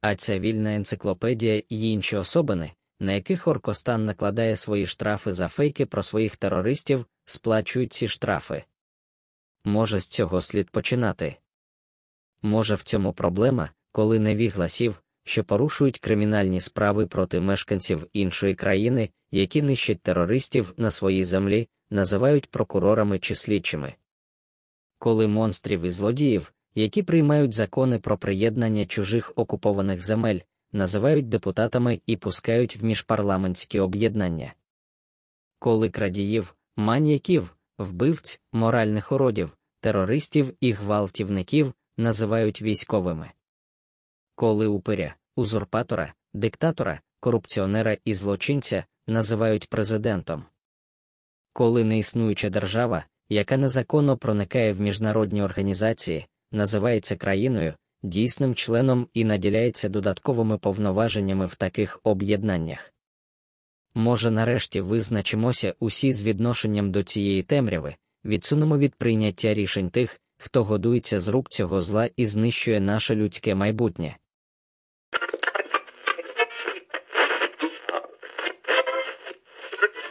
А ця вільна енциклопедія і інші особини, на яких Оркостан накладає свої штрафи за фейки про своїх терористів, сплачують ці штрафи. Може, з цього слід починати. Може, в цьому проблема, коли невігласів, що порушують кримінальні справи проти мешканців іншої країни, які нищать терористів на своїй землі, називають прокурорами чи слідчими. Коли монстрів і злодіїв, які приймають закони про приєднання чужих окупованих земель, називають депутатами і пускають в міжпарламентські об'єднання. Коли крадіїв, маньяків, вбивць, моральних уродів, терористів і гвалтівників називають військовими. Коли упиря, узурпатора, диктатора, корупціонера і злочинця називають президентом. Коли неіснуюча держава, яка незаконно проникає в міжнародні організації, називається країною, дійсним членом і наділяється додатковими повноваженнями в таких об'єднаннях. Може, нарешті визначимося усі з відношенням до цієї темряви, відсунемо від прийняття рішень тих, хто годується з рук цього зла і знищує наше людське майбутнє.